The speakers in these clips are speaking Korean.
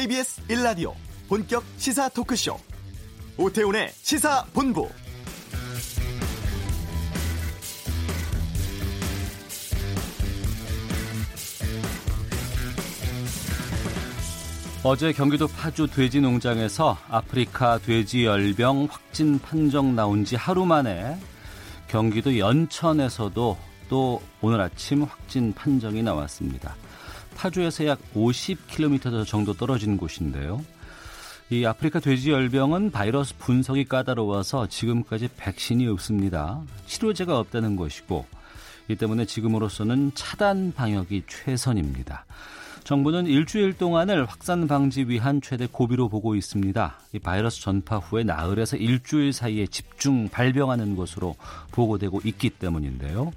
KBS 1라디오 본격 시사 토크쇼 오태훈의 시사본부 어제 경기도 파주 돼지 농장에서 아프리카 돼지 열병 확진 판정 나온 지 하루 만에 경기도 연천에서도 또 오늘 아침 확진 판정이 나왔습니다. 파주에서 약 50km 정도 떨어진 곳인데요. 이 아프리카 돼지 열병은 바이러스 분석이 까다로워서 지금까지 백신이 없습니다. 치료제가 없다는 것이고 이 때문에 지금으로서는 차단 방역이 최선입니다. 정부는 일주일 동안을 확산 방지 위한 최대 고비로 보고 있습니다. 이 바이러스 전파 후에 나흘에서 일주일 사이에 집중 발병하는 것으로 보고되고 있기 때문인데요.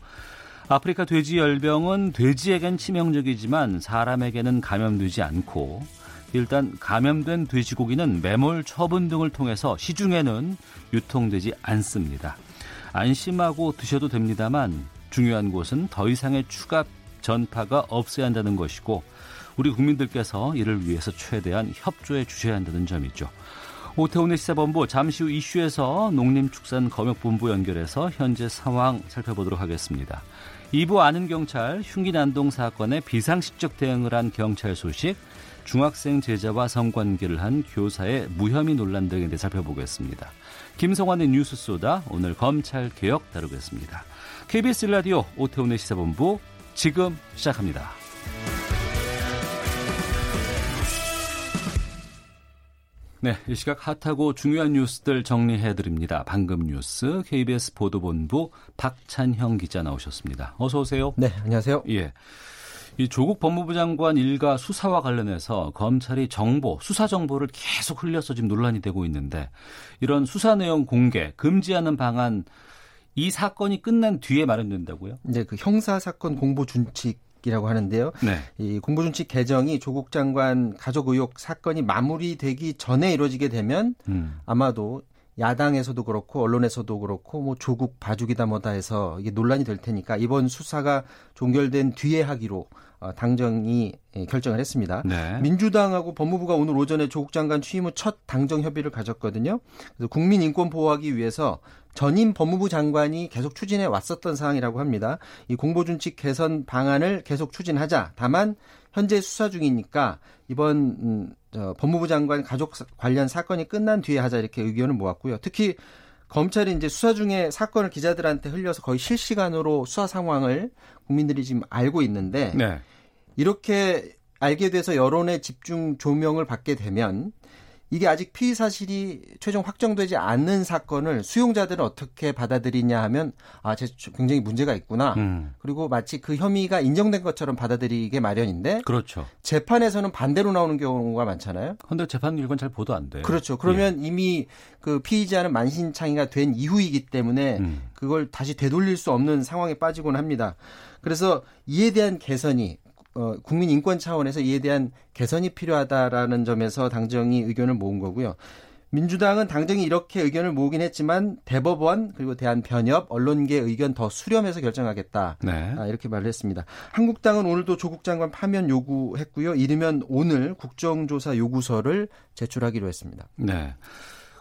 아프리카 돼지 열병은 돼지에겐 치명적이지만 사람에게는 감염되지 않고 일단 감염된 돼지고기는 매몰 처분 등을 통해서 시중에는 유통되지 않습니다. 안심하고 드셔도 됩니다만 중요한 것은 더 이상의 추가 전파가 없어야 한다는 것이고 우리 국민들께서 이를 위해서 최대한 협조해 주셔야 한다는 점이죠. 오태훈의 시사본부 잠시 후 이슈에서 농림축산검역본부 연결해서 현재 상황 살펴보도록 하겠습니다. 2부 아는 경찰 흉기 난동 사건에 비상식적 대응을 한 경찰 소식, 중학생 제자와 성관계를 한 교사의 무혐의 논란 등에 대해 살펴보겠습니다. 김성환의 뉴스 소다 오늘 검찰 개혁 다루겠습니다. KBS 라디오 오태훈의 시사본부 지금 시작합니다. 네, 이 시각 핫하고 중요한 뉴스들 정리해 드립니다. 방금 뉴스 KBS 보도본부 박찬형 기자 나오셨습니다. 어서 오세요. 네, 안녕하세요. 예. 이 조국 법무부 장관 일가 수사와 관련해서 검찰이 정보, 수사 정보를 계속 흘려서 지금 논란이 되고 있는데 이런 수사 내용 공개 금지하는 방안 이 사건이 끝난 뒤에 마련된다고요? 네, 그 형사 사건 공보 준칙 이라고 하는데요. 네. 이 공보준칙 개정이 조국 장관 가족 의혹 사건이 마무리되기 전에 이루어지게 되면 음. 아마도 야당에서도 그렇고 언론에서도 그렇고 뭐 조국 봐주기다 뭐다 해서 이게 논란이 될 테니까 이번 수사가 종결된 뒤에 하기로 어, 당정이 예, 결정을 했습니다. 네. 민주당하고 법무부가 오늘 오전에 조국 장관 취임 후 첫 당정 협의를 가졌거든요. 그래서 국민 인권 보호하기 위해서 전임 법무부 장관이 계속 추진해 왔었던 사항이라고 합니다. 이 공보준칙 개선 방안을 계속 추진하자. 다만 현재 수사 중이니까 이번 음, 저, 법무부 장관 가족 관련 사건이 끝난 뒤에 하자 이렇게 의견을 모았고요. 특히 검찰이 이제 수사 중에 사건을 기자들한테 흘려서 거의 실시간으로 수사 상황을 국민들이 지금 알고 있는데 네. 이렇게 알게 돼서 여론의 집중 조명을 받게 되면 이게 아직 피의 사실이 최종 확정되지 않는 사건을 수용자들은 어떻게 받아들이냐 하면 아, 제 굉장히 문제가 있구나. 음. 그리고 마치 그 혐의가 인정된 것처럼 받아들이게 마련인데 그렇죠. 재판에서는 반대로 나오는 경우가 많잖아요. 그런데 재판 일관 잘 보도 안 돼. 그렇죠. 그러면 예. 이미 그 피의자는 만신창이가 된 이후이기 때문에 음. 그걸 다시 되돌릴 수 없는 상황에 빠지곤 합니다. 그래서 이에 대한 개선이 어, 국민 인권 차원에서 이에 대한 개선이 필요하다라는 점에서 당정이 의견을 모은 거고요. 민주당은 당정이 이렇게 의견을 모으긴 했지만 대법원 그리고 대한변협 언론계 의견 더 수렴해서 결정하겠다 네. 아, 이렇게 말을 했습니다. 한국당은 오늘도 조국 장관 파면 요구했고요. 이르면 오늘 국정조사 요구서를 제출하기로 했습니다. 네.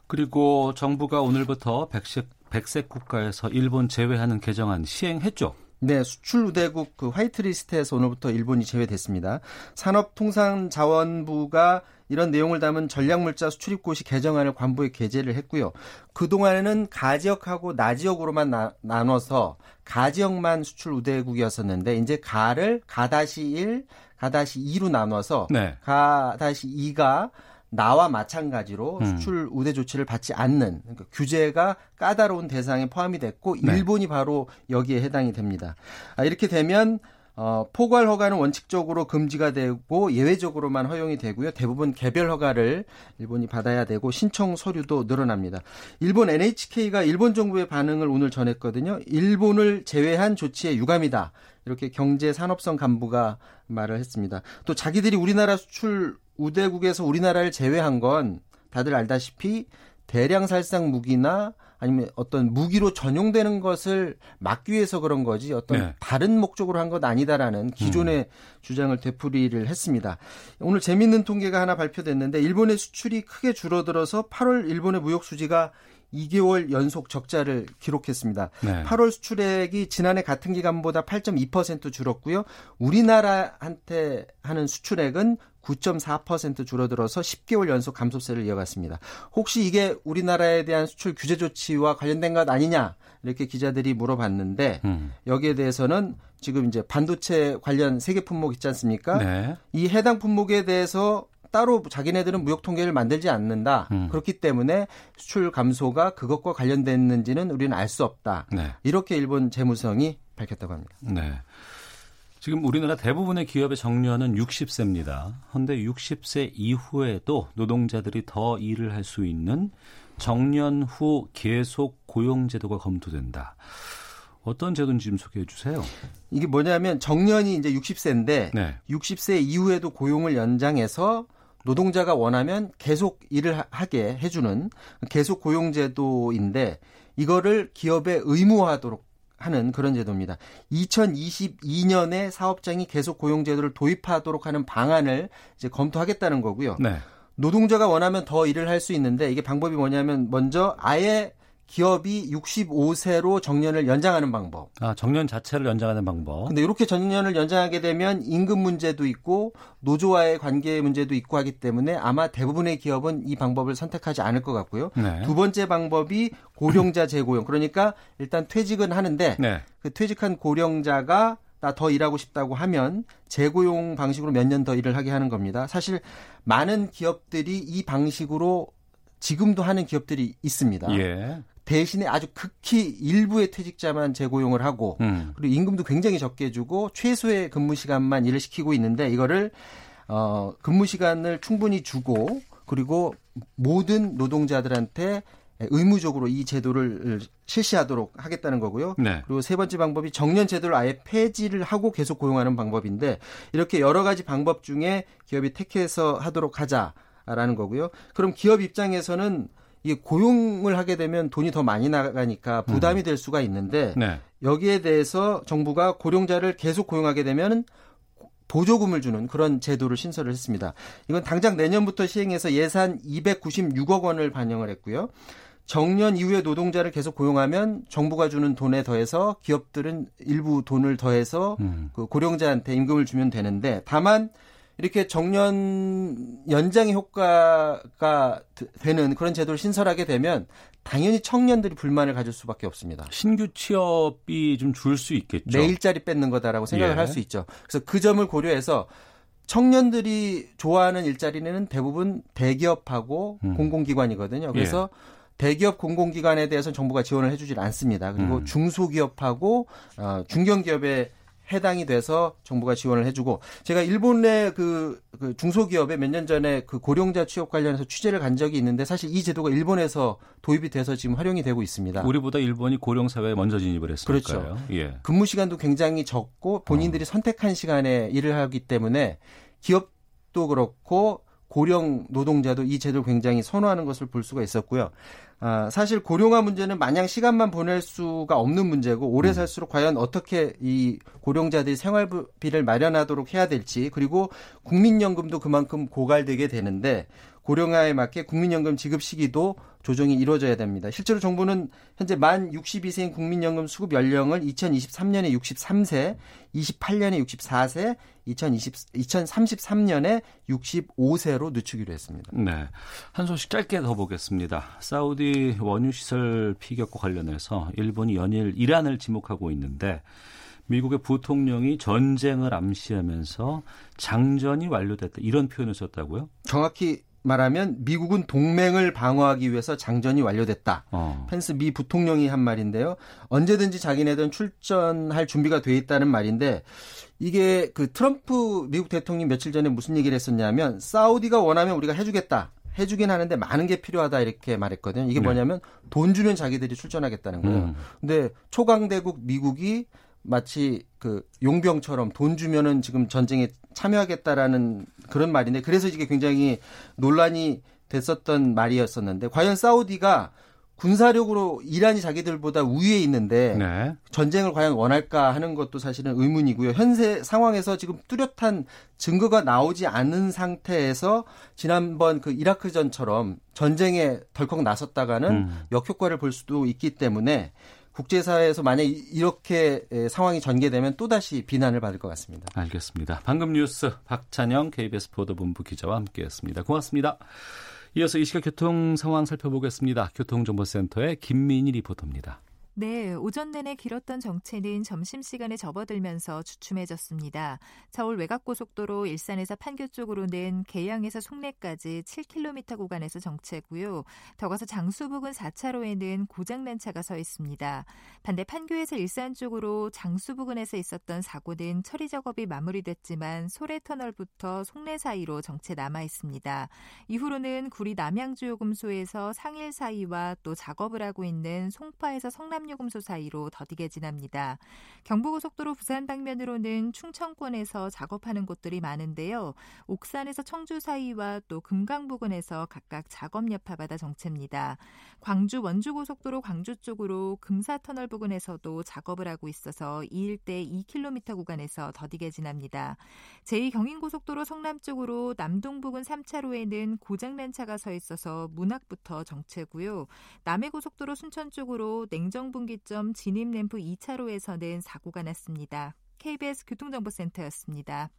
그리고 정부가 오늘부터 백색, 백색 국가에서 일본 제외하는 개정안 시행했죠. 네, 수출 우대국 그 화이트리스트에서 오늘부터 일본이 제외됐습니다. 산업통상자원부가 이런 내용을 담은 전략물자 수출입 고시 개정안을 관부에 게재를 했고요. 그동안에는 가지역하고 나지역으로만 나, 나눠서 가지역만 수출 우대국이었었는데 이제 가를 가다시 1, 가다시 2로 나눠서 네. 가다시 2가 나와 마찬가지로 음. 수출 우대 조치를 받지 않는 그러니까 규제가 까다로운 대상에 포함이 됐고 네. 일본이 바로 여기에 해당이 됩니다. 아, 이렇게 되면 어, 포괄 허가는 원칙적으로 금지가 되고 예외적으로만 허용이 되고요. 대부분 개별 허가를 일본이 받아야 되고 신청 서류도 늘어납니다. 일본 NHK가 일본 정부의 반응을 오늘 전했거든요. 일본을 제외한 조치에 유감이다. 이렇게 경제 산업성 간부가 말을 했습니다. 또 자기들이 우리나라 수출 우대국에서 우리나라를 제외한 건 다들 알다시피 대량 살상 무기나 아니면 어떤 무기로 전용되는 것을 막기 위해서 그런 거지 어떤 네. 다른 목적으로 한 것 아니다라는 기존의 음. 주장을 되풀이를 했습니다. 오늘 재밌는 통계가 하나 발표됐는데 일본의 수출이 크게 줄어들어서 8월 일본의 무역 수지가 2개월 연속 적자를 기록했습니다. 네. 8월 수출액이 지난해 같은 기간보다 8.2% 줄었고요. 우리나라한테 하는 수출액은 9.4% 줄어들어서 10개월 연속 감소세를 이어갔습니다. 혹시 이게 우리나라에 대한 수출 규제 조치와 관련된 것 아니냐 이렇게 기자들이 물어봤는데 음. 여기에 대해서는 지금 이제 반도체 관련 세계 품목 있지 않습니까? 네. 이 해당 품목에 대해서 따로 자기네들은 무역 통계를 만들지 않는다. 음. 그렇기 때문에 수출 감소가 그것과 관련됐는지는 우리는 알 수 없다. 네. 이렇게 일본 재무성이 밝혔다고 합니다. 네. 지금 우리나라 대부분의 기업의 정년은 60세입니다. 그런데 60세 이후에도 노동자들이 더 일을 할 수 있는 정년 후 계속 고용 제도가 검토된다. 어떤 제도인지 좀 소개해 주세요. 이게 뭐냐면 정년이 이제 60세인데 네. 60세 이후에도 고용을 연장해서 노동자가 원하면 계속 일을 하게 해주는 계속 고용제도인데 이거를 기업에 의무화하도록 하는 그런 제도입니다. 2022년에 사업장이 계속 고용제도를 도입하도록 하는 방안을 이제 검토하겠다는 거고요. 네. 노동자가 원하면 더 일을 할 수 있는데 이게 방법이 뭐냐면 먼저 아예 기업이 65세로 정년을 연장하는 방법. 아, 정년 자체를 연장하는 방법. 근데 이렇게 정년을 연장하게 되면 임금 문제도 있고 노조와의 관계 문제도 있고 하기 때문에 아마 대부분의 기업은 이 방법을 선택하지 않을 것 같고요. 네. 두 번째 방법이 고령자 재고용. 그러니까 일단 퇴직은 하는데 네. 그 퇴직한 고령자가 나더 일하고 싶다고 하면 재고용 방식으로 몇 년 더 일을 하게 하는 겁니다. 사실 많은 기업들이 이 방식으로 지금도 하는 기업들이 있습니다. 예. 대신에 아주 극히 일부의 퇴직자만 재고용을 하고 음. 그리고 임금도 굉장히 적게 주고 최소의 근무 시간만 일을 시키고 있는데 이거를 어 근무 시간을 충분히 주고 그리고 모든 노동자들한테 의무적으로 이 제도를 실시하도록 하겠다는 거고요. 네. 그리고 세 번째 방법이 정년 제도를 아예 폐지를 하고 계속 고용하는 방법인데 이렇게 여러 가지 방법 중에 기업이 택해서 하도록 하자라는 거고요. 그럼 기업 입장에서는 이 고용을 하게 되면 돈이 더 많이 나가니까 부담이 음. 될 수가 있는데 네. 여기에 대해서 정부가 고령자를 계속 고용하게 되면 보조금을 주는 그런 제도를 신설을 했습니다. 이건 당장 내년부터 시행해서 예산 296억 원을 반영을 했고요. 정년 이후에 노동자를 계속 고용하면 정부가 주는 돈에 더해서 기업들은 일부 돈을 더해서 음. 그 고령자한테 임금을 주면 되는데 다만 이렇게 정년 연장의 효과가 되는 그런 제도를 신설하게 되면 당연히 청년들이 불만을 가질 수밖에 없습니다. 신규 취업이 좀 줄 수 있겠죠. 내 일자리 뺏는 거다라고 생각을 예. 할수 있죠. 그래서 그 점을 고려해서 청년들이 좋아하는 일자리는 대부분 대기업하고 음. 공공기관이거든요. 그래서 예. 대기업 공공기관에 대해서는 정부가 지원을 해주질 않습니다. 그리고 음. 중소기업하고 어, 중견기업에 해당이 돼서 정부가 지원을 해주고 제가 일본의 그, 그 중소기업에 몇 년 전에 그 고령자 취업 관련해서 취재를 간 적이 있는데 사실 이 제도가 일본에서 도입이 돼서 지금 활용이 되고 있습니다. 우리보다 일본이 고령 사회에 먼저 진입을 했으니까요. 그렇죠. 예. 근무 시간도 굉장히 적고 본인들이 어. 선택한 시간에 일을 하기 때문에 기업도 그렇고 고령 노동자도 이 제도를 굉장히 선호하는 것을 볼 수가 있었고요. 아, 사실 고령화 문제는 마냥 시간만 보낼 수가 없는 문제고 오래 음. 살수록 과연 어떻게 이 고령자들이 생활비를 마련하도록 해야 될지 그리고 국민연금도 그만큼 고갈되게 되는데 고령화에 맞게 국민연금 지급 시기도 조정이 이루어져야 됩니다. 실제로 정부는 현재 만 62세인 국민연금 수급 연령을 2023년에 63세, 28년에 64세, 2020, 2033년에 65세로 늦추기로 했습니다. 네. 한 소식 짧게 더 보겠습니다. 사우디 원유 시설 피격과 관련해서 일본이 연일 이란을 지목하고 있는데 미국의 부통령이 전쟁을 암시하면서 장전이 완료됐다 이런 표현을 썼다고요? 정확히 말하면 미국은 동맹을 방어하기 위해서 장전이 완료됐다. 어. 펜스 미 부통령이 한 말인데요. 언제든지 자기네들은 출전할 준비가 돼 있다는 말인데 이게 그 트럼프 미국 대통령이 며칠 전에 무슨 얘기를 했었냐면 사우디가 원하면 우리가 해주겠다. 해주긴 하는데 많은 게 필요하다 이렇게 말했거든요. 이게 네. 뭐냐면 돈 주면 자기들이 출전하겠다는 거예요. 음. 근데 초강대국 미국이 마치 그 용병처럼 돈 주면은 지금 전쟁에 참여하겠다라는 그런 말인데 그래서 이게 굉장히 논란이 됐었던 말이었었는데 과연 사우디가 군사력으로 이란이 자기들보다 우위에 있는데 네. 전쟁을 과연 원할까 하는 것도 사실은 의문이고요. 현재 상황에서 지금 뚜렷한 증거가 나오지 않은 상태에서 지난번 그 이라크전처럼 전쟁에 덜컥 나섰다가는 음. 역효과를 볼 수도 있기 때문에 국제사회에서 만약 이렇게 상황이 전개되면 또다시 비난을 받을 것 같습니다. 알겠습니다. 방금 뉴스 박찬영 KBS 보도본부 기자와 함께했습니다. 고맙습니다. 이어서 이 시각 교통 상황 살펴보겠습니다. 교통정보센터의 김민희 리포터입니다. 네, 오전 내내 길었던 정체는 점심시간에 접어들면서 주춤해졌습니다. 서울 외곽고속도로 일산에서 판교 쪽으로는 계양에서 송내까지 7km 구간에서 정체고요. 더 가서 장수 부근 4차로에는 고장난 차가 서 있습니다. 반대 판교에서 일산 쪽으로 장수 부근에서 있었던 사고는 처리 작업이 마무리됐지만 소래터널부터 송내 사이로 정체 남아 있습니다. 이후로는 구리 남양주요금소에서 상일 사이와 또 작업을 하고 있는 송파에서 성남 삼요금소 사이로 더디게 지납니다. 경부고속도로 부산 방면으로는 충청권에서 작업하는 곳들이 많은데요. 옥산에서 청주 사이와 또 금강 부근에서 각각 작업 여파받아 정체입니다. 광주 원주고속도로 광주 쪽으로 금사터널 부근에서도 작업을 하고 있어서 이 일대 2km 구간에서 더디게 지납니다. 제2경인고속도로 성남 쪽으로 남동 부근 3차로에는 고장난 차가 서 있어서 문학부터 정체고요. 남해고속도로 순천 쪽으로 냉정 분기점 진입램프 2차로에서는 사고가 났습니다. KBS 교통정보센터였습니다.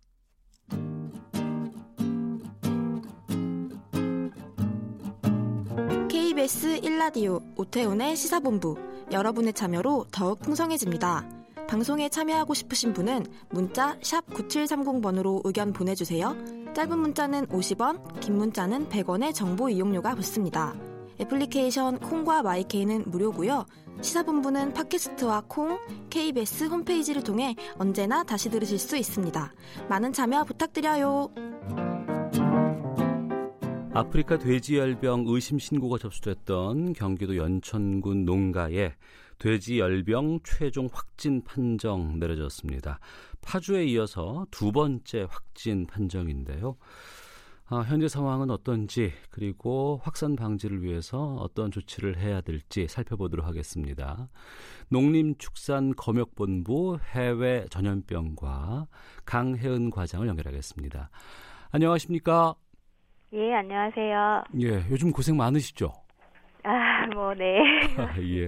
KBS 1라디오 오태훈의 시사본부 여러분의 참여로 더욱 풍성해집니다. 방송에 참여하고 싶으신 분은 문자 9730번으로 의견 보내주세요. 짧은 문자는 50원, 긴 문자는 100원의 정보 이용료가 붙습니다. 애플리케이션 콩과 마이케이는 무료고요. 시사본부는 팟캐스트와 콩, KBS 홈페이지를 통해 언제나 다시 들으실 수 있습니다. 많은 참여 부탁드려요. 아프리카 돼지열병 의심 신고가 접수됐던 경기도 연천군 농가에 돼지열병 최종 확진 판정 내려졌습니다. 파주에 이어서 두 번째 확진 판정인데요. 아, 현재 상황은 어떤지 그리고 확산 방지를 위해서 어떤 조치를 해야 될지 살펴보도록 하겠습니다. 농림축산검역본부 해외 전염병과 강혜은 과장을 연결하겠습니다. 안녕하십니까? 예, 안녕하세요. 예, 요즘 고생 많으시죠? 아, 뭐 네. 예.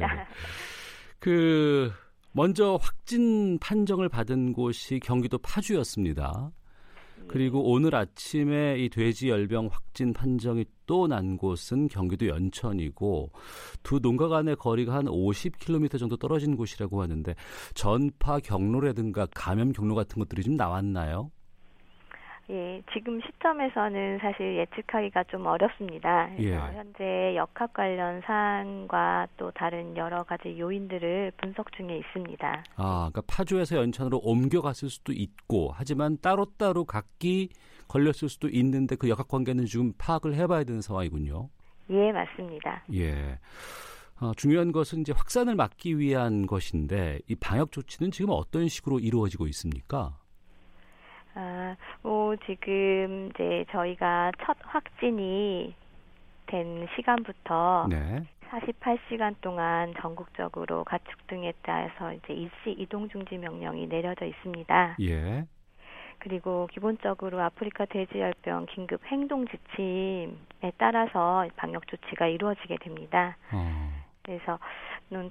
그 먼저 확진 판정을 받은 곳이 경기도 파주였습니다. 그리고 오늘 아침에 이 돼지 열병 확진 판정이 또 난 곳은 경기도 연천이고 두 농가 간의 거리가 한 50km 정도 떨어진 곳이라고 하는데 전파 경로라든가 감염 경로 같은 것들이 좀 나왔나요? 예, 지금 시점에서는 사실 예측하기가 좀 어렵습니다. 예. 현재 역학 관련 사안과 또 다른 여러 가지 요인들을 분석 중에 있습니다. 아, 그러니까 파주에서 연천으로 옮겨갔을 수도 있고, 하지만 따로따로 각기 걸렸을 수도 있는데 그 역학 관계는 지금 파악을 해봐야 되는 상황이군요. 예, 맞습니다. 예. 어, 중요한 것은 이제 확산을 막기 위한 것인데 이 방역 조치는 지금 어떤 식으로 이루어지고 있습니까? 아, 뭐 지금 이제 저희가 첫 확진이 된 시간부터 네. 48시간 동안 전국적으로 가축 등에 따라서 이제 일시 이동 중지 명령이 내려져 있습니다. 예. 그리고 기본적으로 아프리카 돼지열병 긴급 행동 지침에 따라서 방역 조치가 이루어지게 됩니다. 어. 그래서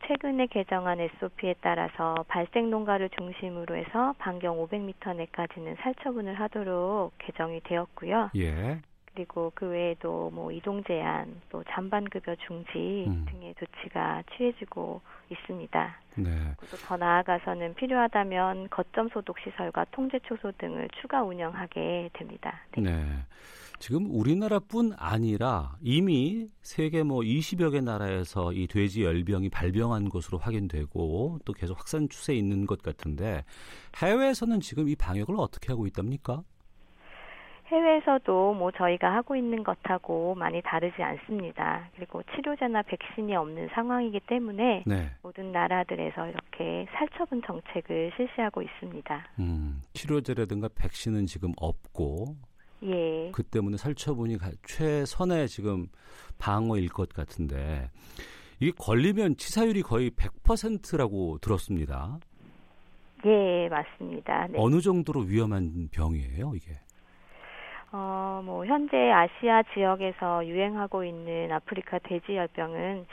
최근에 개정한 SOP에 따라서 발생 농가를 중심으로 해서 반경 500m 내까지는 살처분을 하도록 개정이 되었고요. 예. 그리고 그 외에도 뭐 이동 제한, 또 잔반 급여 중지 음. 등의 조치가 취해지고 있습니다. 네. 그리고 더 나아가서는 필요하다면 거점 소독 시설과 통제 초소 등을 추가 운영하게 됩니다. 네. 네. 지금 우리나라뿐 아니라 이미 세계 뭐 20여 개 나라에서 이 돼지 열병이 발병한 것으로 확인되고 또 계속 확산 추세에 있는 것 같은데 해외에서는 지금 이 방역을 어떻게 하고 있답니까? 해외에서도 뭐 저희가 하고 있는 것하고 많이 다르지 않습니다. 그리고 치료제나 백신이 없는 상황이기 때문에 네. 모든 나라들에서 이렇게 살처분 정책을 실시하고 있습니다. 음, 치료제라든가 백신은 지금 없고 예. 그 때문에 살처분이 최선의 지금 방어일 것 같은데 이게 걸리면 치사율이 거의 100%라고 들었습니다. 예, 맞습니다. 네. 어느 정도로 위험한 병이에요, 이게? 어, 뭐 현재 아시아 지역에서 유행하고 있는 아프리카 돼지열병은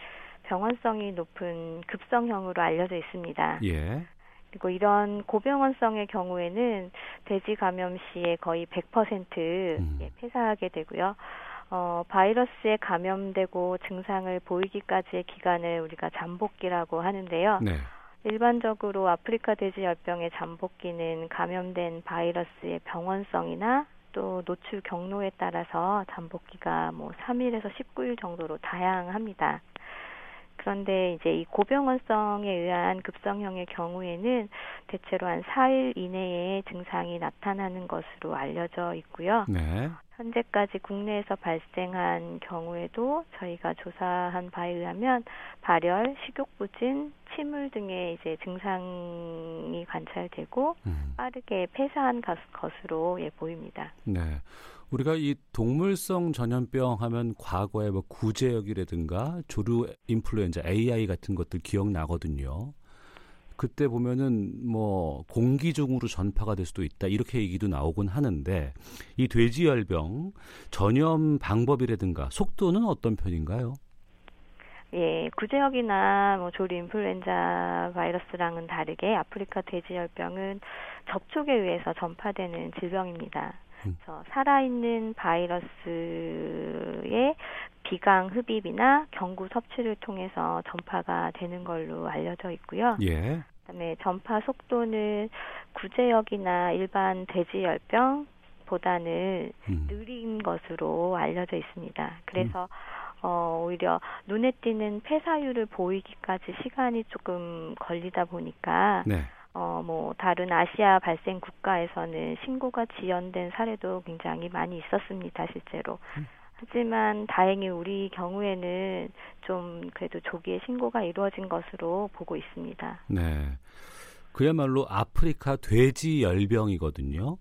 병원성이 높은 급성형으로 알려져 있습니다. 예. 그리고 이런 고병원성의 경우에는 돼지 감염 시에 거의 100% 음. 예, 폐사하게 되고요. 어, 바이러스에 감염되고 증상을 보이기까지의 기간을 우리가 잠복기라고 하는데요. 네. 일반적으로 아프리카 돼지 열병의 잠복기는 감염된 바이러스의 병원성이나 또 노출 경로에 따라서 잠복기가 뭐 3일에서 19일 정도로 다양합니다. 그런데 이제 이 고병원성에 의한 급성형의 경우에는 대체로 한 4일 이내에 증상이 나타나는 것으로 알려져 있고요. 네. 현재까지 국내에서 발생한 경우에도 저희가 조사한 바에 의하면 발열, 식욕부진, 침울 등의 이제 증상이 관찰되고 음. 빠르게 폐사한 것으로 예 보입니다. 네. 우리가 이 동물성 전염병 하면 과거에 뭐 구제역이라든가 조류 인플루엔자 AI 같은 것들 기억나거든요. 그때 보면은 뭐 공기 중으로 전파가 될 수도 있다 이렇게 얘기도 나오곤 하는데 이 돼지열병 전염 방법이라든가 속도는 어떤 편인가요? 예, 구제역이나 뭐 조류 인플루엔자 바이러스랑은 다르게 아프리카 돼지열병은 접촉에 의해서 전파되는 질병입니다. 음. 살아있는 바이러스의 비강 흡입이나 경구 섭취를 통해서 전파가 되는 걸로 알려져 있고요. 예. 그다음에 전파 속도는 구제역이나 일반 돼지열병 보다는 음. 느린 것으로 알려져 있습니다. 그래서 음. 어, 오히려 눈에 띄는 폐사율을 보이기까지 시간이 조금 걸리다 보니까 네. 어, 뭐, 다른 아시아 발생 국가에서는 신고가 지연된 사례도 굉장히 많이 있었습니다, 실제로. 음. 하지만 다행히 우리 경우에는 좀 그래도 조기에 신고가 이루어진 것으로 보고 있습니다. 네. 그야말로 아프리카 돼지 열병이거든요.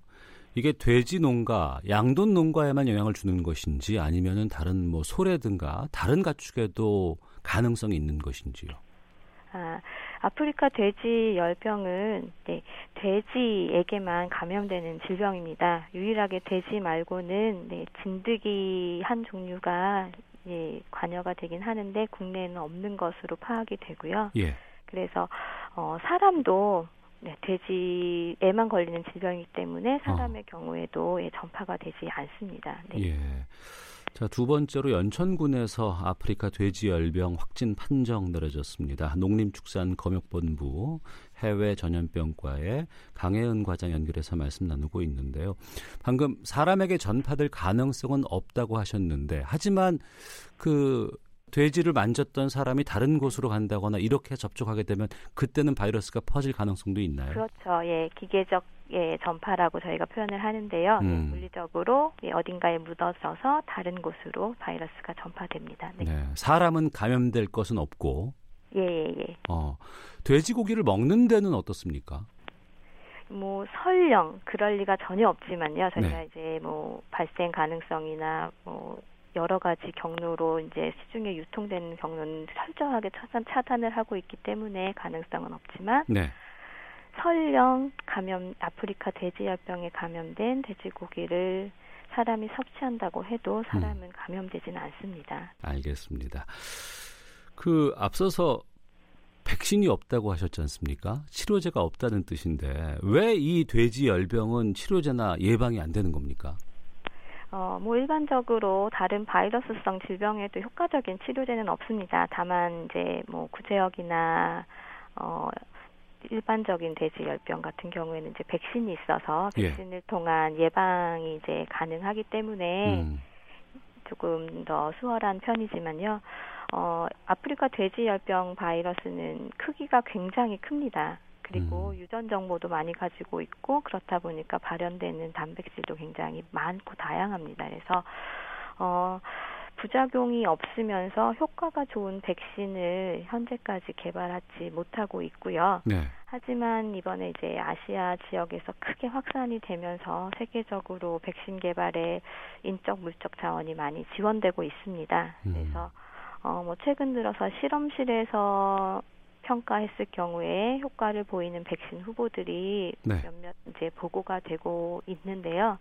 이게 돼지 농가, 양돈 농가에만 영향을 주는 것인지 아니면은 다른 뭐 소래든가 다른 가축에도 가능성이 있는 것인지요? 아, 아프리카 돼지 열병은 네, 돼지에게만 감염되는 질병입니다. 유일하게 돼지 말고는 네, 진드기 한 종류가 예, 관여가 되긴 하는데 국내에는 없는 것으로 파악이 되고요. 예. 그래서 어, 사람도 네, 돼지에만 걸리는 질병이기 때문에 사람의 어. 경우에도 예, 전파가 되지 않습니다. 네. 예. 자, 두 번째로 연천군에서 아프리카 돼지열병 확진 판정 내려졌습니다. 농림축산검역본부 해외 전염병과의 강혜은 과장 연결해서 말씀 나누고 있는데요. 방금 사람에게 전파될 가능성은 없다고 하셨는데, 하지만 그 돼지를 만졌던 사람이 다른 곳으로 간다거나 이렇게 접촉하게 되면 그때는 바이러스가 퍼질 가능성도 있나요? 그렇죠. 예, 기계적 예, 전파라고 저희가 표현을 하는데요. 예, 음. 물리적으로 예, 어딘가에 묻어져서 다른 곳으로 바이러스가 전파됩니다. 네. 네. 사람은 감염될 것은 없고. 예, 예, 예. 어, 돼지고기를 먹는 데는 어떻습니까? 뭐 설령 그럴 리가 전혀 없지만요. 저희가 네. 이제 뭐 발생 가능성이나 뭐 여러 가지 경로로 이제 시중에 유통되는 경로는 철저하게 차단, 차단을 하고 있기 때문에 가능성은 없지만 네. 설령 감염 아프리카 돼지열병에 감염된 돼지고기를 사람이 섭취한다고 해도 사람은 음. 감염되지는 않습니다. 알겠습니다. 그 앞서서 백신이 없다고 하셨지 않습니까? 치료제가 없다는 뜻인데 왜 이 돼지 열병은 치료제나 예방이 안 되는 겁니까? 어, 뭐 일반적으로 다른 바이러스성 질병에도 효과적인 치료제는 없습니다. 다만 이제 뭐 구제역이나 어 일반적인 돼지 열병 같은 경우에는 이제 백신이 있어서 예. 백신을 예. 통한 예방이 이제 가능하기 때문에 음. 조금 더 수월한 편이지만요. 어, 아프리카 돼지 열병 바이러스는 크기가 굉장히 큽니다. 그리고 음. 유전 정보도 많이 가지고 있고 그렇다 보니까 발현되는 단백질도 굉장히 많고 다양합니다. 그래서 어 부작용이 없으면서 효과가 좋은 백신을 현재까지 개발하지 못하고 있고요. 네. 하지만 이번에 이제 아시아 지역에서 크게 확산이 되면서 세계적으로 백신 개발에 인적 물적 자원이 많이 지원되고 있습니다. 음. 그래서 어, 뭐 최근 들어서 실험실에서 평가했을 경우에 효과를 보이는 백신 후보들이 네. 몇몇 이제 보고가 되고 있는데요.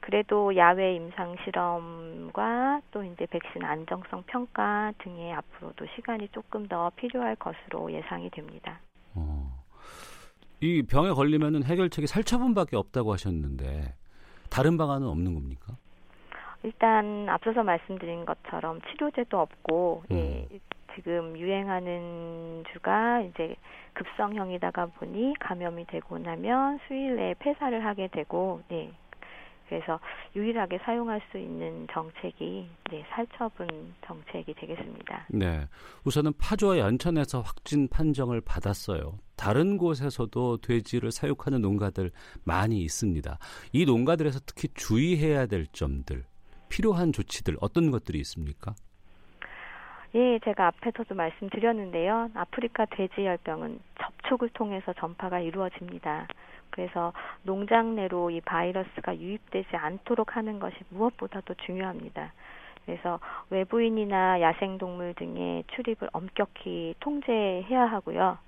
그래도 야외 임상 실험과 또 이제 백신 안정성 평가 등에 앞으로도 시간이 조금 더 필요할 것으로 예상이 됩니다. 어. 이 병에 걸리면은 해결책이 살처분밖에 없다고 하셨는데 다른 방안은 없는 겁니까? 일단 앞서서 말씀드린 것처럼 치료제도 없고 음. 예, 지금 유행하는 주가 이제 급성형이다가 보니 감염이 되고 나면 수일 내에 폐사를 하게 되고 네. 그래서 유일하게 사용할 수 있는 정책이 네, 살처분 정책이 되겠습니다. 네. 우선은 파주와 연천에서 확진 판정을 받았어요. 다른 곳에서도 돼지를 사육하는 농가들 많이 있습니다. 이 농가들에서 특히 주의해야 될 점들, 필요한 조치들 어떤 것들이 있습니까? 예, 제가 앞에서도 말씀드렸는데요. 아프리카 돼지열병은 접촉을 통해서 전파가 이루어집니다. 그래서 농장 내로 이 바이러스가 유입되지 않도록 하는 것이 무엇보다도 중요합니다. 그래서 외부인이나 야생동물 등의 출입을 엄격히 통제해야 하고요.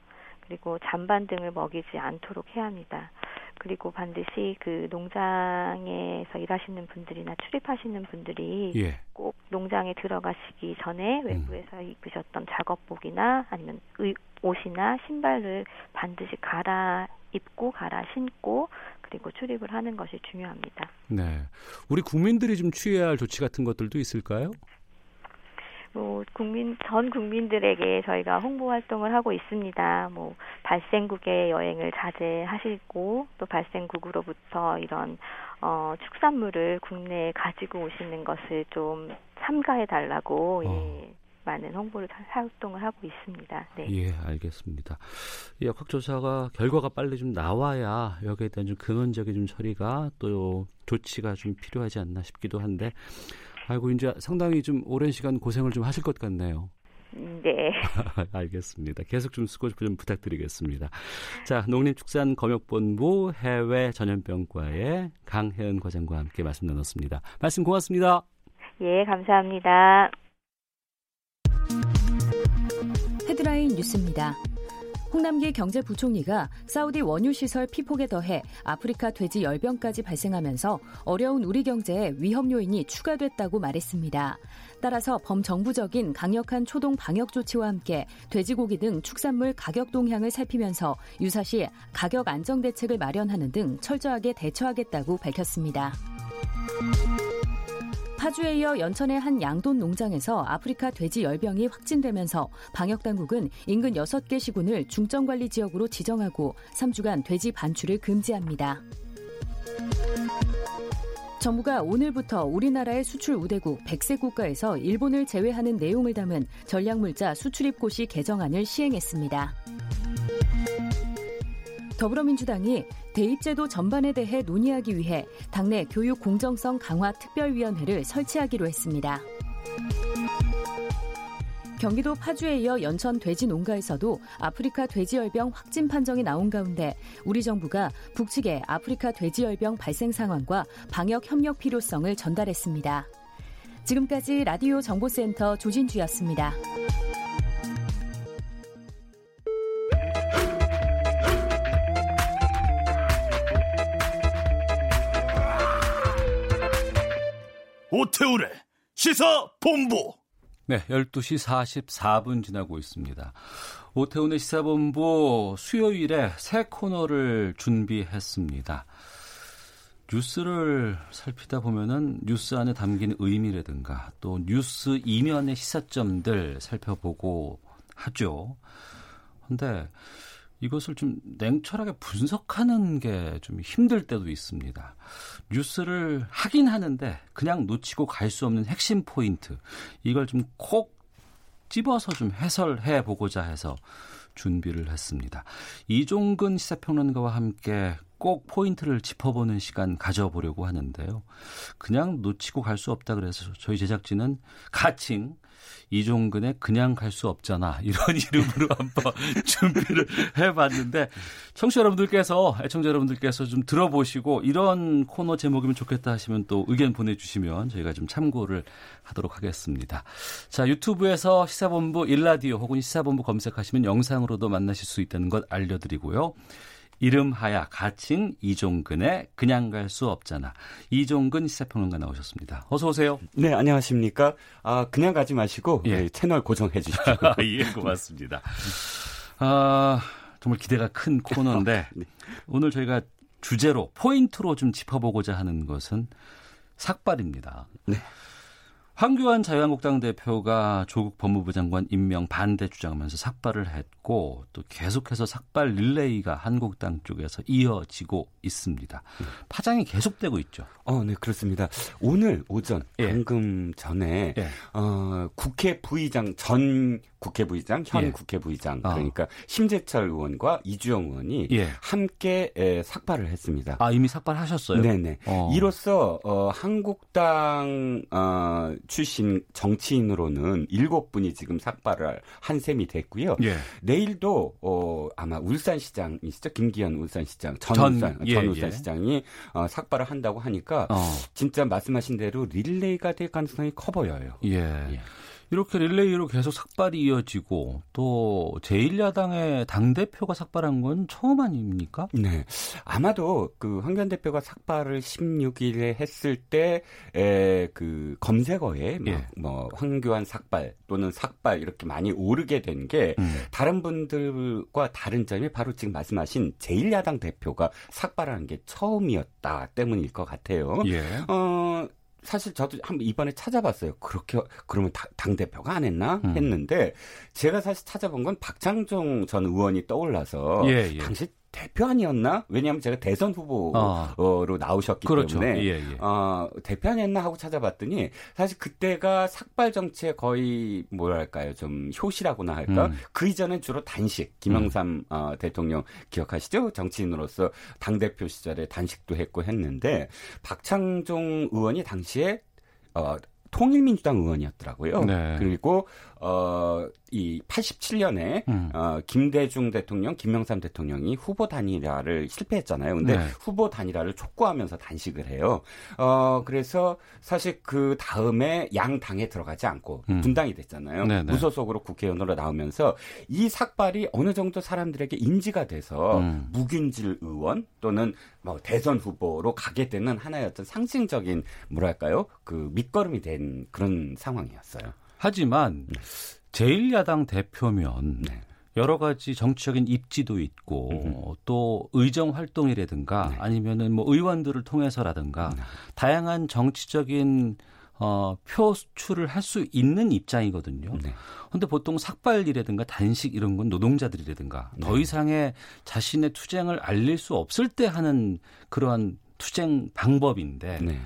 그리고 잔반 등을 먹이지 않도록 해야 합니다. 그리고 반드시 그 농장에서 일하시는 분들이나 출입하시는 분들이 예. 꼭 농장에 들어가시기 전에 음. 외부에서 음. 입으셨던 작업복이나 아니면 의, 옷이나 신발을 반드시 갈아 입고 갈아 신고 그리고 출입을 하는 것이 중요합니다. 네. 우리 국민들이 좀 취해야 할 조치 같은 것들도 있을까요? 뭐 국민 전 국민들에게 저희가 홍보 활동을 하고 있습니다. 뭐 발생국의 여행을 자제하시고 또 발생국으로부터 이런 어 축산물을 국내에 가지고 오시는 것을 좀 삼가해 달라고 어. 예. 많은 홍보를 활동을 하고 있습니다. 네. 예, 알겠습니다. 이 역학조사가 결과가 빨리 좀 나와야 여기에 대한 좀 근원적인 좀 처리가 또 조치가 좀 필요하지 않나 싶기도 한데 아이고 이제 상당히 좀 오랜 시간 고생을 좀 하실 것 같네요. 네. 알겠습니다. 계속 좀 수고 좀 부탁드리겠습니다. 자, 농림축산검역본부 해외 전염병과의 강혜은 과장과 함께 말씀 나눴습니다. 말씀 고맙습니다. 예, 감사합니다. 헤드라인 뉴스입니다. 홍남기 경제부총리가 사우디 원유 시설 피폭에 더해 아프리카 돼지 열병까지 발생하면서 어려운 우리 경제에 위험 요인이 추가됐다고 말했습니다. 따라서 범정부적인 강력한 초동 방역 조치와 함께 돼지고기 등 축산물 가격 동향을 살피면서 유사시 가격 안정 대책을 마련하는 등 철저하게 대처하겠다고 밝혔습니다. 파주에 이어 연천의 한 양돈 농장에서 아프리카 돼지 열병이 확진되면서 방역 당국은 인근 6개 시군을 중점 관리 지역으로 지정하고 3주간 돼지 반출을 금지합니다. 정부가 오늘부터 우리나라의 수출 우대국 100세 국가에서 일본을 제외하는 내용을 담은 전략물자 수출입고시 개정안을 시행했습니다. 더불어민주당이 대입제도 전반에 대해 논의하기 위해 당내 교육 공정성 강화 특별위원회를 설치하기로 했습니다. 경기도 파주에 이어 연천 돼지 농가에서도 아프리카 돼지열병 확진 판정이 나온 가운데 우리 정부가 북측에 아프리카 돼지열병 발생 상황과 방역 협력 필요성을 전달했습니다. 지금까지 라디오 정보센터 조진주였습니다. 오태우래 시사 본부. 네, 12시 44분 지나고 있습니다. 오태훈의 시사본부 수요일에 새 코너를 준비했습니다. 뉴스를 살피다 보면은 뉴스 안에 담긴 의미라든가 또 뉴스 이면의 시사점들 살펴보고 하죠. 근데 이것을 좀 냉철하게 분석하는 게 좀 힘들 때도 있습니다. 뉴스를 하긴 하는데 그냥 놓치고 갈 수 없는 핵심 포인트 이걸 좀 콕 집어서 좀 해설해 보고자 해서 준비를 했습니다. 이종근 시사평론가와 함께 꼭 포인트를 짚어보는 시간 가져보려고 하는데요. 그냥 놓치고 갈 수 없다 그래서 저희 제작진은 가칭 이종근의 그냥 갈 수 없잖아 이런 이름으로 한번 준비를 해봤는데 청취자 여러분들께서 애청자 여러분들께서 좀 들어보시고 이런 코너 제목이면 좋겠다 하시면 또 의견 보내주시면 저희가 좀 참고를 하도록 하겠습니다. 자 유튜브에서 시사본부 일라디오 혹은 시사본부 검색하시면 영상으로도 만나실 수 있다는 것 알려드리고요. 이름하야 가칭 이종근의 그냥 갈 수 없잖아. 이종근 시사평론가 나오셨습니다. 어서 오세요. 네, 안녕하십니까. 아, 그냥 가지 마시고 예. 네, 채널 고정해 주십시오. 예, 고맙습니다. 아, 정말 기대가 큰 코너인데 네. 오늘 저희가 주제로 포인트로 좀 짚어보고자 하는 것은 삭발입니다. 네. 황교안 자유한국당 대표가 조국 법무부 장관 임명 반대 주장하면서 삭발을 했고 또 계속해서 삭발 릴레이가 한국당 쪽에서 이어지고 있습니다. 파장이 계속되고 있죠. 어, 네, 그렇습니다. 오늘 오전 예. 방금 전에 예. 어, 국회 부의장 전 국회 부의장, 현 예. 국회 부의장 아. 그러니까 어. 심재철 의원과 이주영 의원이 예. 함께 에, 삭발을 했습니다. 아 이미 삭발하셨어요? 네네. 어. 이로써 어, 한국당 어, 출신 정치인으로는 일곱 분이 지금 삭발을 한 셈이 됐고요. 예. 내일도 어, 아마 울산시장이시죠 김기현 울산시장 전, 전 울산 예, 전 예. 울산시장이 어, 삭발을 한다고 하니까 어. 진짜 말씀하신 대로 릴레이가 될 가능성이 커 보여요. 예. 예. 이렇게 릴레이로 계속 삭발이 이어지고 또 제1야당의 당대표가 삭발한 건 처음 아닙니까? 네. 아마도 그 황교안 대표가 삭발을 16일에 했을 때, 에, 그 검색어에 뭐, 예. 뭐 황교안 삭발 또는 삭발 이렇게 많이 오르게 된게 음. 다른 분들과 다른 점이 바로 지금 말씀하신 제1야당 대표가 삭발하는 게 처음이었다 때문일 것 같아요. 예. 어, 사실 저도 한번 이번에 찾아봤어요. 그렇게 그러면 당 대표가 안 했나 음. 했는데 제가 사실 찾아본 건 박창종 전 의원이 떠올라서 예, 예. 당시 대표 아니었나? 왜냐하면 제가 대선 후보로 어. 나오셨기 그렇죠. 때문에 예, 예. 어, 대표 아니었나 하고 찾아봤더니 사실 그때가 삭발 정책 거의 뭐랄까요 좀 효시라고나 할까? 음. 그 이전엔 주로 단식 김영삼 음. 어, 대통령 기억하시죠? 정치인으로서 당 대표 시절에 단식도 했고 했는데 박창종 의원이 당시에 어, 통일민주당 의원이었더라고요. 네. 그리고 어, 이 87년에 음. 어, 김대중 대통령, 김영삼 대통령이 후보 단일화를 실패했잖아요. 근데 네. 후보 단일화를 촉구하면서 단식을 해요. 어, 그래서 사실 그 다음에 양 당에 들어가지 않고 음. 분당이 됐잖아요. 네네. 네. 무소속으로 국회의원으로 나오면서 이 삭발이 어느 정도 사람들에게 인지가 돼서 음. 무균질 의원 또는 뭐 대선 후보로 가게 되는 하나의 어떤 상징적인 뭐랄까요? 그 밑거름이 된 그런 상황이었어요. 하지만 제1야당 대표면 네. 여러 가지 정치적인 입지도 있고 음흠. 또 의정 활동이라든가 네. 아니면은 뭐 의원들을 통해서라든가 네. 다양한 정치적인 어, 표출을 할 수 있는 입장이거든요. 네. 보통 삭발이라든가 단식 이런 건 노동자들이라든가 네. 더 이상의 자신의 투쟁을 알릴 수 없을 때 하는 그러한 투쟁 방법인데 네.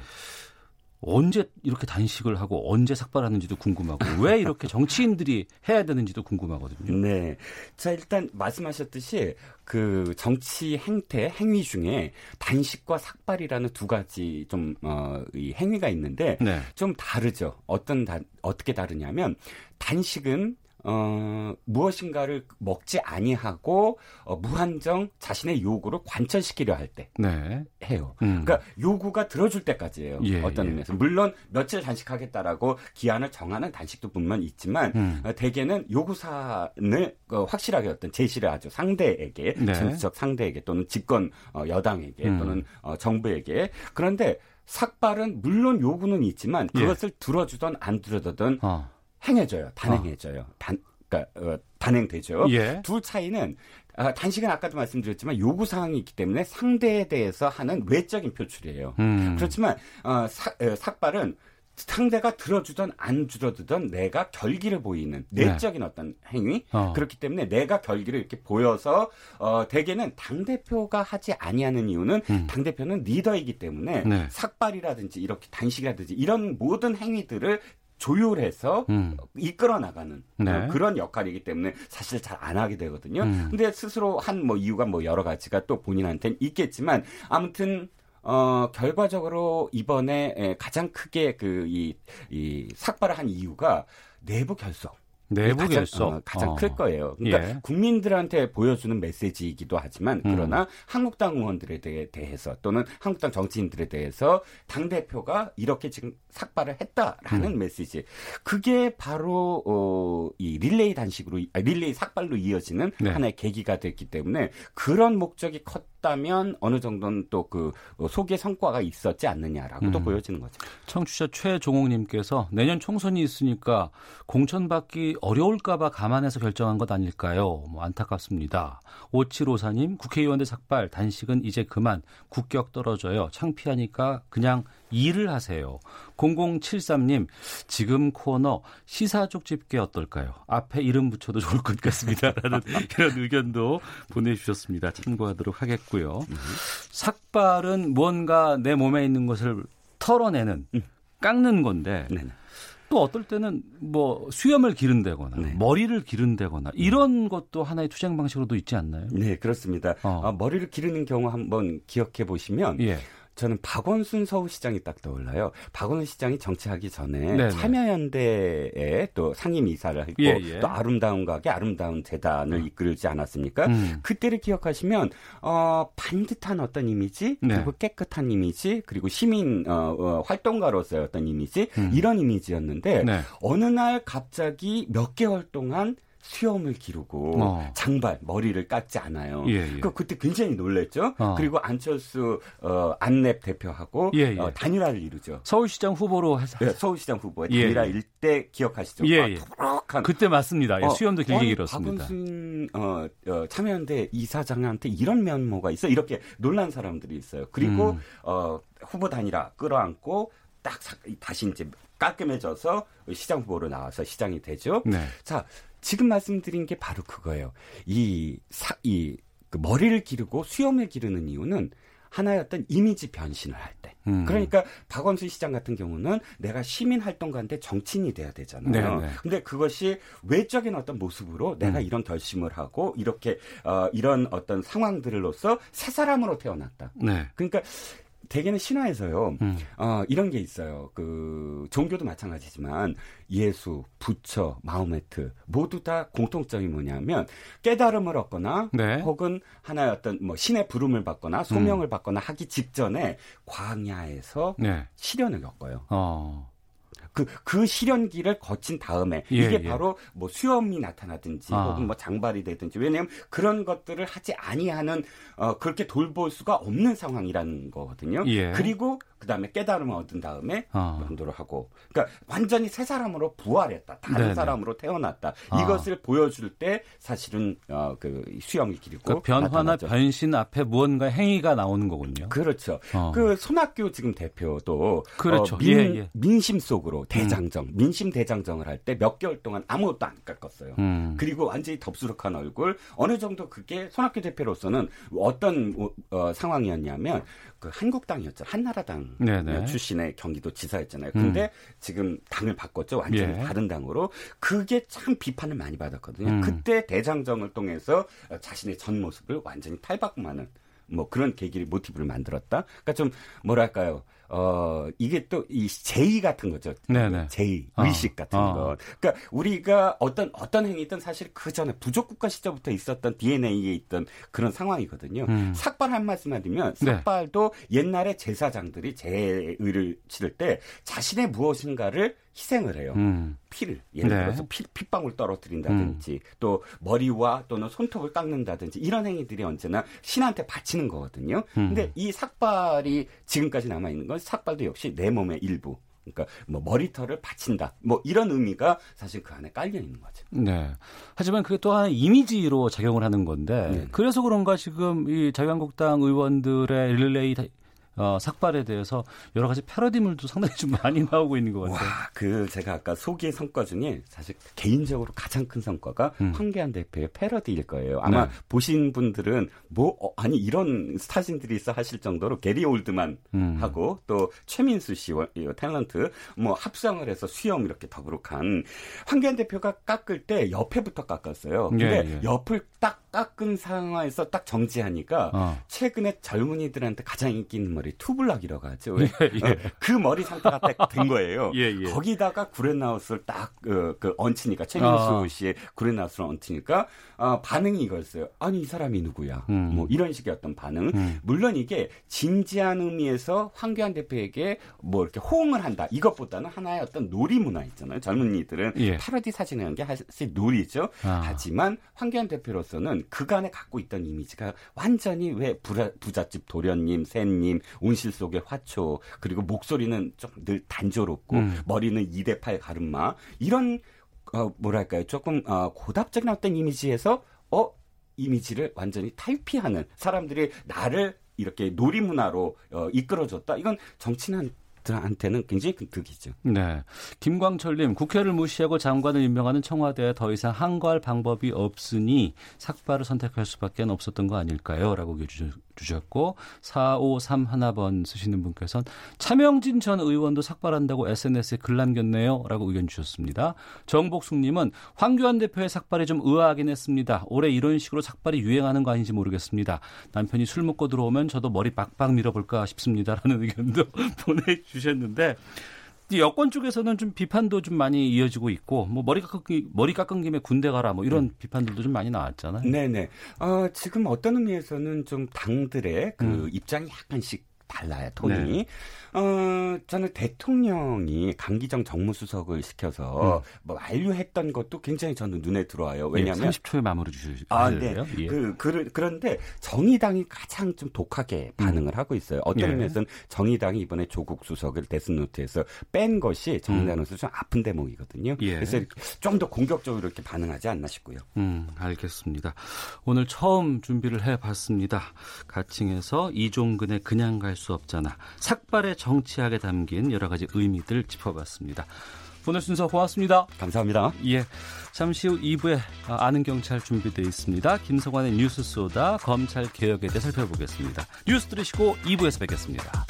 언제 이렇게 단식을 하고 언제 삭발하는지도 궁금하고 왜 이렇게 정치인들이 해야 되는지도 궁금하거든요. 네. 자, 일단 말씀하셨듯이 그 정치 행태, 행위 중에 단식과 삭발이라는 두 가지 좀, 어, 이 행위가 있는데 네. 좀 다르죠. 어떤, 다, 어떻게 다르냐면 단식은 어, 무엇인가를 먹지 아니하고 어, 무한정 자신의 요구를 관철시키려 할때 네. 해요. 음. 그러니까 요구가 들어줄 때까지예요. 예, 어떤 예. 의미에서 물론 며칠 단식하겠다라고 기한을 정하는 단식도 분명 있지만 음. 어, 대개는 요구 사안을 어, 확실하게 어떤 제시를 하죠. 상대에게 네. 정치적 상대에게 또는 집권 어, 여당에게 음. 또는 어, 정부에게 그런데 삭발은 물론 요구는 있지만 예. 그것을 예. 들어주던 안 들어주던 어. 행해져요. 단행해져요. 어. 단, 그러니까 어, 단행되죠. 예. 둘 차이는 아, 단식은 아까도 말씀드렸지만 요구 사항이 있기 때문에 상대에 대해서 하는 외적인 표출이에요. 음. 그렇지만 어, 사, 어, 삭발은 상대가 들어주던 안 들어주던 내가 결기를 보이는 네. 내적인 네. 어떤 행위 어. 그렇기 때문에 내가 결기를 이렇게 보여서 어 대개는 당 대표가 하지 아니하는 이유는 음. 당 대표는 리더이기 때문에 네. 삭발이라든지 이렇게 단식이라든지 이런 모든 행위들을 조율해서 음. 이끌어 나가는 네. 그런 역할이기 때문에 사실 잘 안 하게 되거든요. 음. 근데 스스로 한 뭐 이유가 뭐 여러 가지가 또 본인한테는 있겠지만 아무튼 어, 결과적으로 이번에 가장 크게 그, 이, 이 삭발을 한 이유가 내부 결속. 내부 가장, 결속 어, 가장 어. 클 거예요. 그러니까 예. 국민들한테 보여주는 메시지이기도 하지만 음. 그러나 음. 한국당 의원들에 대해서 또는 한국당 정치인들에 대해서 당 대표가 이렇게 지금 삭발을 했다라는 음. 메시지. 그게 바로 어, 이 릴레이 단식으로 아, 릴레이 삭발로 이어지는 네. 하나의 계기가 됐기 때문에 그런 목적이 컸 다면 어느 정도는 또그 어, 소개 성과가 있었지 않느냐라고도 음. 보여지는 거죠. 청취자 최종옥님께서 내년 총선이 있으니까 공천 받기 어려울까봐 감안해서 결정한 것 아닐까요? 뭐 안타깝습니다. 5754님, 국회의원들 삭발, 단식은 이제 그만, 국격 떨어져요. 창피하니까 그냥 일을 하세요. 0073님, 지금 코너 시사족 집게 어떨까요? 앞에 이름 붙여도 좋을 것 같습니다. 라는 이런 의견도 보내주셨습니다. 참고하도록 하겠고요. 삭발은 무언가 내 몸에 있는 것을 털어내는, 음. 깎는 건데, 네네. 또 어떨 때는 뭐 수염을 기른다거나 네. 머리를 기른다거나 이런 것도 하나의 투쟁 방식으로도 있지 않나요? 네, 그렇습니다. 어. 아, 머리를 기르는 경우 한번 기억해 보시면 예. 저는 박원순 서울시장이 딱 떠올라요. 박원순 시장이 정치하기 전에 네네. 참여연대에 또 상임 이사를 했고 예, 예. 또 아름다운 가게 아름다운 재단을 음. 이끌지 않았습니까? 음. 그때를 기억하시면 어, 반듯한 어떤 이미지 네. 그리고 깨끗한 이미지 그리고 시민 어, 어, 활동가로서의 어떤 이미지 음. 이런 이미지였는데 네. 어느 날 갑자기 몇 개월 동안 수염을 기르고 어. 장발 머리를 깎지 않아요. 예, 예. 그 그때 굉장히 놀랬죠. 어. 그리고 안철수 어, 안랩 대표하고 예, 예, 어, 단일화를 이루죠. 서울시장 후보로 해서 네, 서울시장 후보의 예, 단일화 예. 일대 기억하시죠? 예, 예. 그때 맞습니다. 어, 수염도 길게 길었습니다. 박원순 어, 어, 참여연대 이사장한테 이런 면모가 있어 이렇게 놀란 사람들이 있어요. 그리고 음. 어, 후보 단일화 끌어안고 딱 다시 이제 깔끔해져서 시장 후보로 나와서 시장이 되죠. 네. 자, 지금 말씀드린 게 바로 그거예요. 이, 사, 이, 그 머리를 기르고 수염을 기르는 이유는 하나의 어떤 이미지 변신을 할 때. 음. 그러니까 박원순 시장 같은 경우는 내가 시민 활동가인데 정치인이 돼야 되잖아요. 네네. 네. 근데 그것이 외적인 어떤 모습으로 내가 음. 이런 결심을 하고 이렇게 어 이런 어떤 상황들로서 새 사람으로 태어났다. 네. 그러니까 대개는 신화에서요, 음. 어, 이런 게 있어요. 그, 종교도 마찬가지지만, 예수, 부처, 마호메트, 모두 다 공통점이 뭐냐면, 깨달음을 얻거나, 네. 혹은 하나의 어떤, 뭐, 신의 부름을 받거나, 소명을 음. 받거나 하기 직전에, 광야에서 네. 시련을 겪어요. 어. 그, 그 실현기를 거친 다음에 예, 이게 예. 바로 뭐 수염이 나타나든지 아. 혹은 뭐 장발이 되든지 왜냐하면 그런 것들을 하지 아니하는 어, 그렇게 돌볼 수가 없는 상황이라는 거거든요. 예. 그리고 그 다음에 깨달음을 얻은 다음에 아. 면도를 하고, 그러니까 완전히 새 사람으로 부활했다, 다른 네네. 사람으로 태어났다. 아. 이것을 보여줄 때 사실은 어, 그 수영이 길고 그 변화나 나타나죠. 변신 앞에 무언가 행위가 나오는 거군요. 그렇죠. 어. 그 손학규 지금 대표도 그렇죠. 어, 민, 예, 예. 민심 속으로 대장정, 음. 민심 대장정을 할 때 몇 개월 동안 아무것도 안 깎았어요. 음. 그리고 완전히 덥수룩한 얼굴, 어느 정도 그게 손학규 대표로서는 어떤 어, 상황이었냐면 그 한국당이었죠. 한나라당 네네. 출신의 경기도 지사였잖아요. 근데 음. 지금 당을 바꿨죠. 완전히 예. 다른 당으로. 그게 참 비판을 많이 받았거든요. 음. 그때 대장정을 통해서 자신의 전 모습을 완전히 탈바꿈하는 뭐 그런 계기를 모티브를 만들었다. 그러니까 좀 뭐랄까요. 어, 이게 또 이 제의 같은 거죠. 네네. 제의, 의식 어. 같은 어. 거. 그러니까 우리가 어떤, 어떤 행위든 사실 그 전에 부족 국가 시절부터 있었던 DNA에 있던 그런 상황이거든요. 음. 삭발 한 말씀 하면 네. 삭발도 네. 옛날에 제사장들이 제의를 치를 때 자신의 무엇인가를 희생을 해요. 음. 피를 예를 네. 들어서 피, 핏방울 떨어뜨린다든지 음. 또 머리와 또는 손톱을 깎는다든지 이런 행위들이 언제나 신한테 바치는 거거든요. 음. 근데 이 삭발이 지금까지 남아 있는 건 삭발도 역시 내 몸의 일부. 그러니까 뭐 머리털을 바친다. 뭐 이런 의미가 사실 그 안에 깔려 있는 거죠. 네. 하지만 그게 또 하나의 이미지로 작용을 하는 건데 네. 그래서 그런가 지금 이 자유한국당 의원들의 릴레이 어, 삭발에 대해서 여러 가지 패러디물도 상당히 좀 많이 나오고 있는 것 같아요. 와, 그 제가 아까 소기의 성과 중에 사실 개인적으로 가장 큰 성과가 음. 황교안 대표의 패러디일 거예요. 아마 네. 보신 분들은 뭐 어, 아니 이런 스타진들이 있어 하실 정도로 게리 올드만 음. 하고 또 최민수 씨 탤런트 뭐 합성을 해서 수염 이렇게 더부룩한 황교안 대표가 깎을 때 옆에부터 깎았어요. 근데 예, 예. 옆을 딱 깎은 상황에서 딱 정지하니까 어. 최근에 젊은이들한테 가장 인기 있는 머리 two block이라고 하죠. 예, 예. 어, 그 머리 상태가 딱 된 거예요. 예, 예. 거기다가 구레나룻을 딱 그, 그 얹히니까 최민수 어. 씨의 구레나룻을 얹히니까 어, 반응이 이거였어요. 아니 이 사람이 누구야? 음. 뭐 이런 식의 어떤 반응. 음. 물론 이게 진지한 의미에서 황교안 대표에게 뭐 이렇게 호응을 한다. 이것보다는 하나의 어떤 놀이 문화 있잖아요. 젊은이들은 예. 파러디 사진이라는 게 사실 놀이죠. 아. 하지만 황교안 대표로서는 그간에 갖고 있던 이미지가 완전히 왜 부자, 부잣집 도련님, 샌님, 온실 속의 화초 그리고 목소리는 좀 늘 단조롭고 음. 머리는 2대 8 가르마 이런 어, 뭐랄까요 조금 어, 고답적인 어떤 이미지에서 어 이미지를 완전히 탈피하는 사람들이 나를 이렇게 놀이 문화로 어, 이끌어줬다. 이건 정치는 들한테는 굉장히 큰 득이죠. 네. 김광철님, 국회를 무시하고 장관을 임명하는 청와대에 더 이상 항거할 방법이 없으니 삭발을 선택할 수밖에 없었던 거 아닐까요? 라고 주셨고 453 하나번 쓰시는 분께서는 차명진 전 의원도 삭발한다고 SNS에 글 남겼네요. 라고 의견 주셨습니다. 정복숙님은 황교안 대표의 삭발이 좀 의아하긴 했습니다. 올해 이런 식으로 삭발이 유행하는 거 아닌지 모르겠습니다. 남편이 술 먹고 들어오면 저도 머리 빡빡 밀어볼까 싶습니다. 라는 의견도 보내주셨는데 여권 쪽에서는 좀 비판도 좀 많이 이어지고 있고 뭐 머리 깎은 머리 깎은 김에 군대 가라 뭐 이런 음. 비판들도 좀 많이 나왔잖아요. 네네. 어, 지금 어떤 의미에서는 좀 당들의 그 음. 입장이 약간씩 달라요 톤이. 네. 어 저는 대통령이 강기정 정무수석을 시켜서 음. 뭐 만류했던 것도 굉장히 저는 눈에 들어와요. 예, 왜냐하면 예, 30초에 마무리 주시죠. 아, 네. 예. 그, 그 그런데 정의당이 가장 좀 독하게 반응을 음. 하고 있어요. 어떤 예. 의미에서는 정의당이 이번에 조국 수석을 데스노트에서 뺀 것이 정의당으로서 음. 좀 아픈 대목이거든요. 예. 그래서 좀 더 공격적으로 이렇게 반응하지 않나 싶고요. 음, 알겠습니다. 오늘 처음 준비를 해봤습니다. 가칭에서 이종근의 그냥 갈수 없잖아. 삭발의 정치학에 담긴 여러 가지 의미들 짚어봤습니다. 오늘 순서 고맙습니다. 감사합니다. 예. 잠시 후 2부에 아는 경찰 준비되어 있습니다. 김성환의 뉴스 쏘다 검찰 개혁에 대해 살펴보겠습니다. 뉴스 들으시고 2부에서 뵙겠습니다.